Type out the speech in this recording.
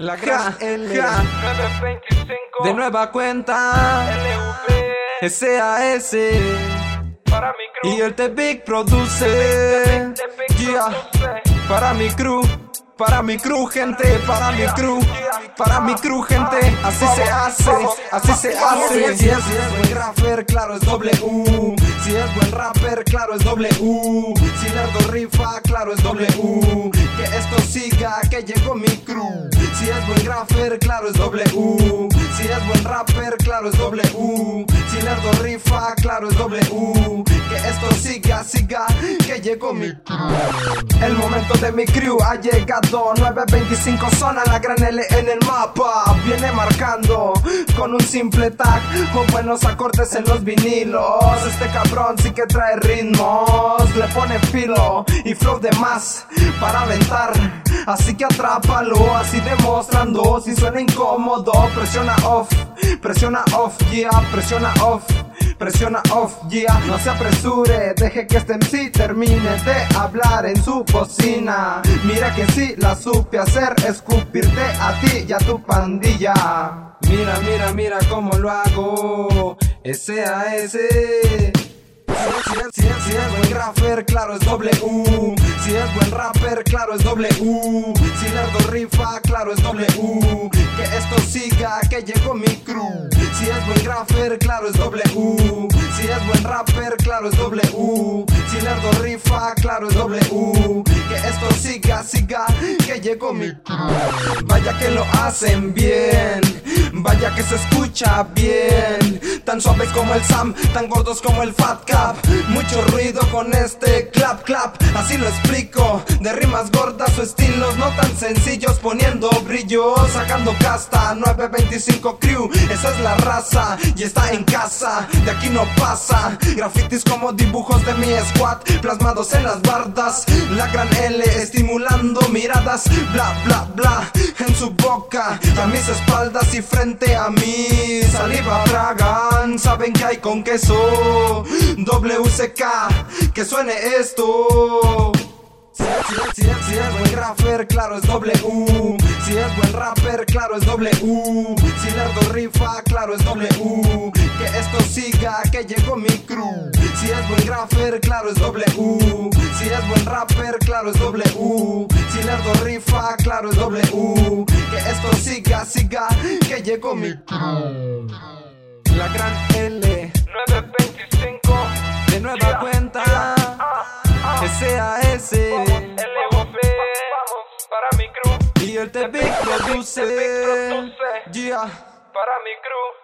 La gran L 925 de nueva cuenta. SAS para mi crew. Y el The Big produce. Para mi crew. Para mi crew gente. Para mi crew. para mi crew gente. Así se hace. así se hace. si es, buen rapper claro es doble U. Si es buen rapper claro es doble U. Si Lerdo rifa claro es doble U. Que esto siga que llegó mi crew si es buen rapper claro es U. Si es buen rapper claro es U. Si Lerdo rifa claro es U. Que esto siga siga llegó mi crew. El momento de mi crew ha llegado. 925 zona la gran L en el mapa. Viene marcando con un simple tag Con buenos acordes en los vinilos. Este cabrón sí que trae ritmos Le pone filo y flow de más para aventar. Así que atrápalo así demostrando. Si suena incómodo presiona off Presiona off, yeah, presiona off Presiona off, yeah, no se apresure Deje que este MC termine de hablar en su bocina. Mira que sí la supe hacer Escupirte a ti y a tu pandilla. Mira, mira, mira cómo lo hago. S.A.S. Si es, si, es, buen rapper, claro es doble U Si es buen rapper, claro es doble U Si Lerdo rifa, claro es doble U Que esto siga, que llegó mi crew Si es buen rapper, claro es doble U Si es buen rapper, claro es doble U Si Lerdo rifa, claro es doble U Que esto siga, siga, que llegó mi crew Vaya que lo hacen bien Vaya que se escucha bien Tan suaves como el Sam, tan gordos como el Fat Cap. Mucho ruido con este clap clap Así lo explico, de rimas gordas o estilos no tan sencillos Poniendo brillo, sacando casta. 925 crew, esa es la raza Y está en casa, de aquí no pasa. Grafitis como dibujos de mi squad Plasmados en las bardas. La gran L estimulando miradas Bla bla bla en su boca a mis espaldas y frente a mí Saliva saben que hay con queso. WCK, que suene esto. Si es, buen rapper, claro es U Si es buen rapper, claro es U Si Lerdo rifa, claro es U Que esto siga, que llegó mi crew. Si es buen rapper, claro es U Si es buen rapper, claro es U Si Lerdo rifa, claro es U Que esto siga, siga, que llegó mi crew La gran L 925 de nueva cuenta SAS LV para mi crew. Y el The Big produce. Yeah. Para mi crew